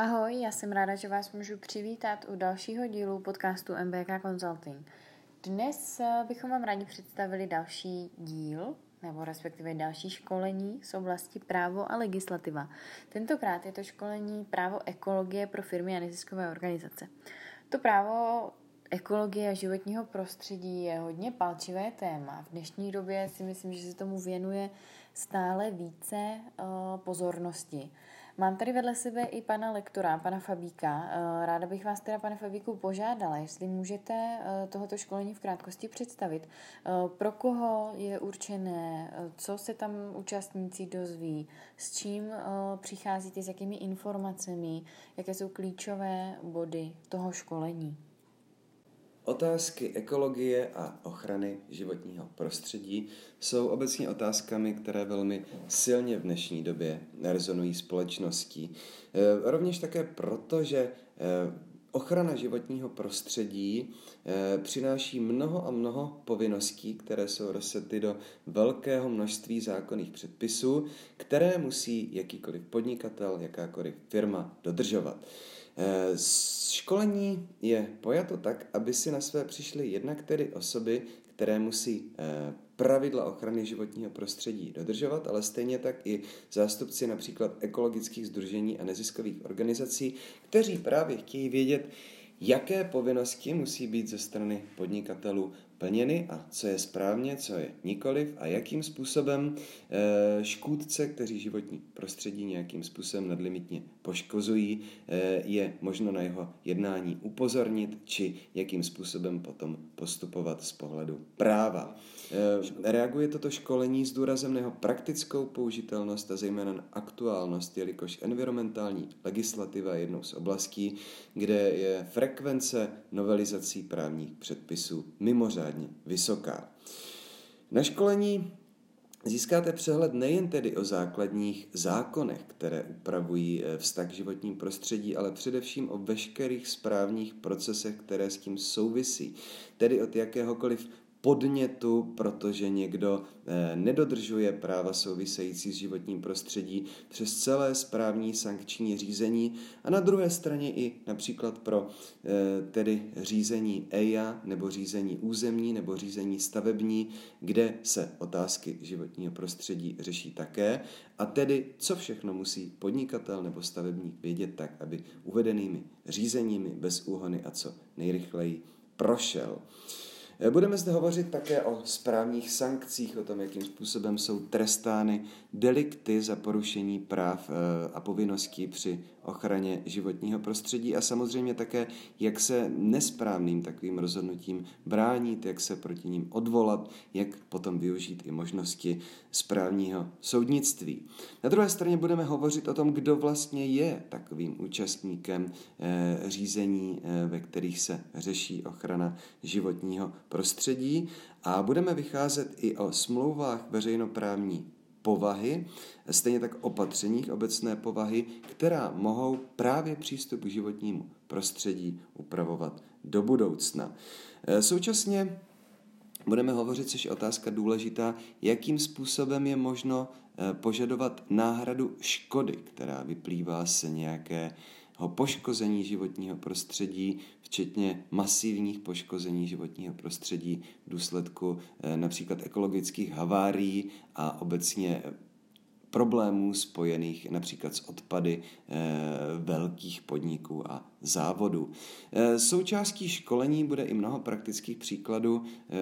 Ahoj, já jsem ráda, že vás můžu přivítat u dalšího dílu podcastu MBK Consulting. Dnes eh, bychom vám rádi představili další díl, nebo respektive další školení z oblasti právo a legislativa. Tentokrát je to školení právo ekologie pro firmy a neziskové organizace. To právo ekologie a životního prostředí je hodně palčivé téma. V dnešní době si myslím, že se tomu věnuje stále více uh, pozornosti. Mám tady vedle sebe i pana lektora, pana Fabíka. Uh, ráda bych vás teda, pane Fabíku, požádala, jestli můžete uh, tohoto školení v krátkosti představit. Pro koho je určené, co se tam účastníci dozví, s čím přicházíte, s jakými informacemi, jaké jsou klíčové body toho školení. Otázky ekologie a ochrany životního prostředí jsou obecně otázkami, které velmi silně v dnešní době rezonují společností. E, rovněž také proto, že e, ochrana životního prostředí e, přináší mnoho a mnoho povinností, které jsou rozsety do velkého množství zákonných předpisů, které musí jakýkoliv podnikatel, jakákoliv firma dodržovat. Eh, školení je pojato tak, aby si na své přišly jednak tedy osoby, které musí eh, pravidla ochrany životního prostředí dodržovat, ale stejně tak i zástupci například ekologických združení a neziskových organizací, kteří právě chtějí vědět, jaké povinnosti musí být ze strany podnikatelů plněny a co je správně, co je nikoliv a jakým způsobem eh, škůdce, kteří životní prostředí nějakým způsobem nadlimitně poškozují, eh, je možno na jeho jednání upozornit, či jakým způsobem potom postupovat z pohledu práva. Eh, reaguje toto školení s důrazem na jeho praktickou použitelnost a zejména na aktuálnost, jelikož environmentální legislativa je jednou z oblastí, kde je frekvence novelizací právních předpisů mimořádně vysoká. Na školení Získáte přehled nejen tedy o základních zákonech, které upravují eh, vztah k životním prostředí, ale především o veškerých správních procesech, které s tím souvisí, tedy od jakéhokoliv podnětu, protože někdo eh, nedodržuje práva související s životním prostředí přes celé správní sankční řízení a na druhé straně i například pro eh, tedy řízení EIA nebo řízení územní nebo řízení stavební, kde se otázky životního prostředí řeší také a tedy co všechno musí podnikatel nebo stavebník vědět tak, aby uvedenými řízeními bez úhony a co nejrychleji prošel. Budeme zde hovořit také o správních sankcích, o tom, jakým způsobem jsou trestány delikty za porušení práv eh, a povinností při ochraně životního prostředí a samozřejmě také, jak se nesprávným takovým rozhodnutím bránit, jak se proti ním odvolat, jak potom využít i možnosti správního soudnictví. Na druhé straně budeme hovořit o tom, kdo vlastně je takovým účastníkem eh, řízení, ve kterých se řeší ochrana životního prostředí a budeme vycházet i o smlouvách veřejnoprávní povahy, stejně tak opatřeních obecné povahy, která mohou právě přístup k životnímu prostředí upravovat do budoucna. E, současně budeme hovořit, což je otázka důležitá, jakým způsobem je možno e, požadovat náhradu škody, která vyplývá z nějaké poškození životního prostředí, včetně masivních poškození životního prostředí v důsledku eh, například ekologických havárií a obecně problémů spojených například s odpady e, velkých podniků a závodů. E, součástí školení bude i mnoho praktických příkladů e,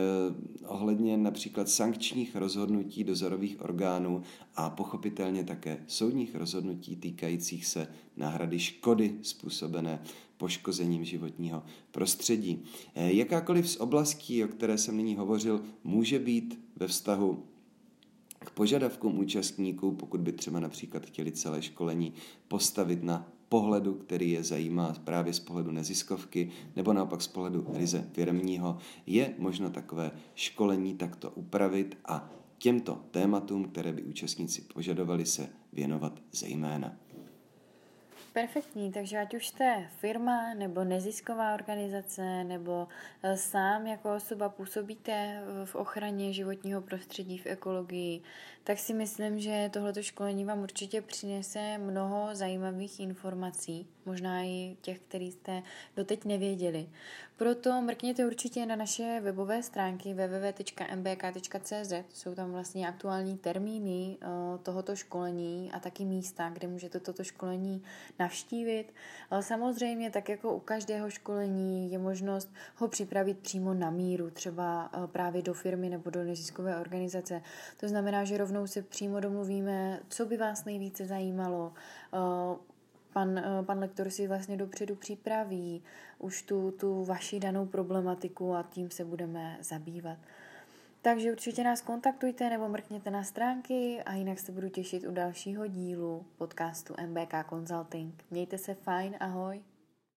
ohledně například sankčních rozhodnutí dozorových orgánů a pochopitelně také soudních rozhodnutí týkajících se náhrady škody způsobené poškozením životního prostředí. Jakákoliv z oblastí, o které jsem nyní hovořil, může být ve vztahu k požadavkům účastníků, pokud by třeba například chtěli celé školení postavit na pohledu, který je zajímá právě z pohledu neziskovky nebo naopak z pohledu ryze firmního, je možno takové školení takto upravit a těmto tématům, které by účastníci požadovali, se věnovat zejména. Perfektní, takže ať už jste firma nebo nezisková organizace nebo eh, sám jako osoba působíte v ochraně životního prostředí, v ekologii, tak si myslím, že tohleto školení vám určitě přinese mnoho zajímavých informací, možná i těch, které jste doteď nevěděli. Proto mrkněte určitě na naše webové stránky www.mbk.cz, jsou tam vlastně aktuální termíny eh, tohoto školení a taky místa, kde můžete toto školení navštívit. Samozřejmě, tak jako u každého školení, je možnost ho připravit přímo na míru, třeba eh, právě do firmy nebo do neziskové organizace. To znamená, že rovnou se přímo domluvíme, co by vás nejvíce zajímalo, eh, pan, eh, pan lektor si vlastně dopředu připraví už tu, tu vaši danou problematiku a tím se budeme zabývat. Takže určitě nás kontaktujte nebo mrkněte na stránky a jinak se budu těšit u dalšího dílu podcastu MBK Consulting. Mějte se fajn, ahoj.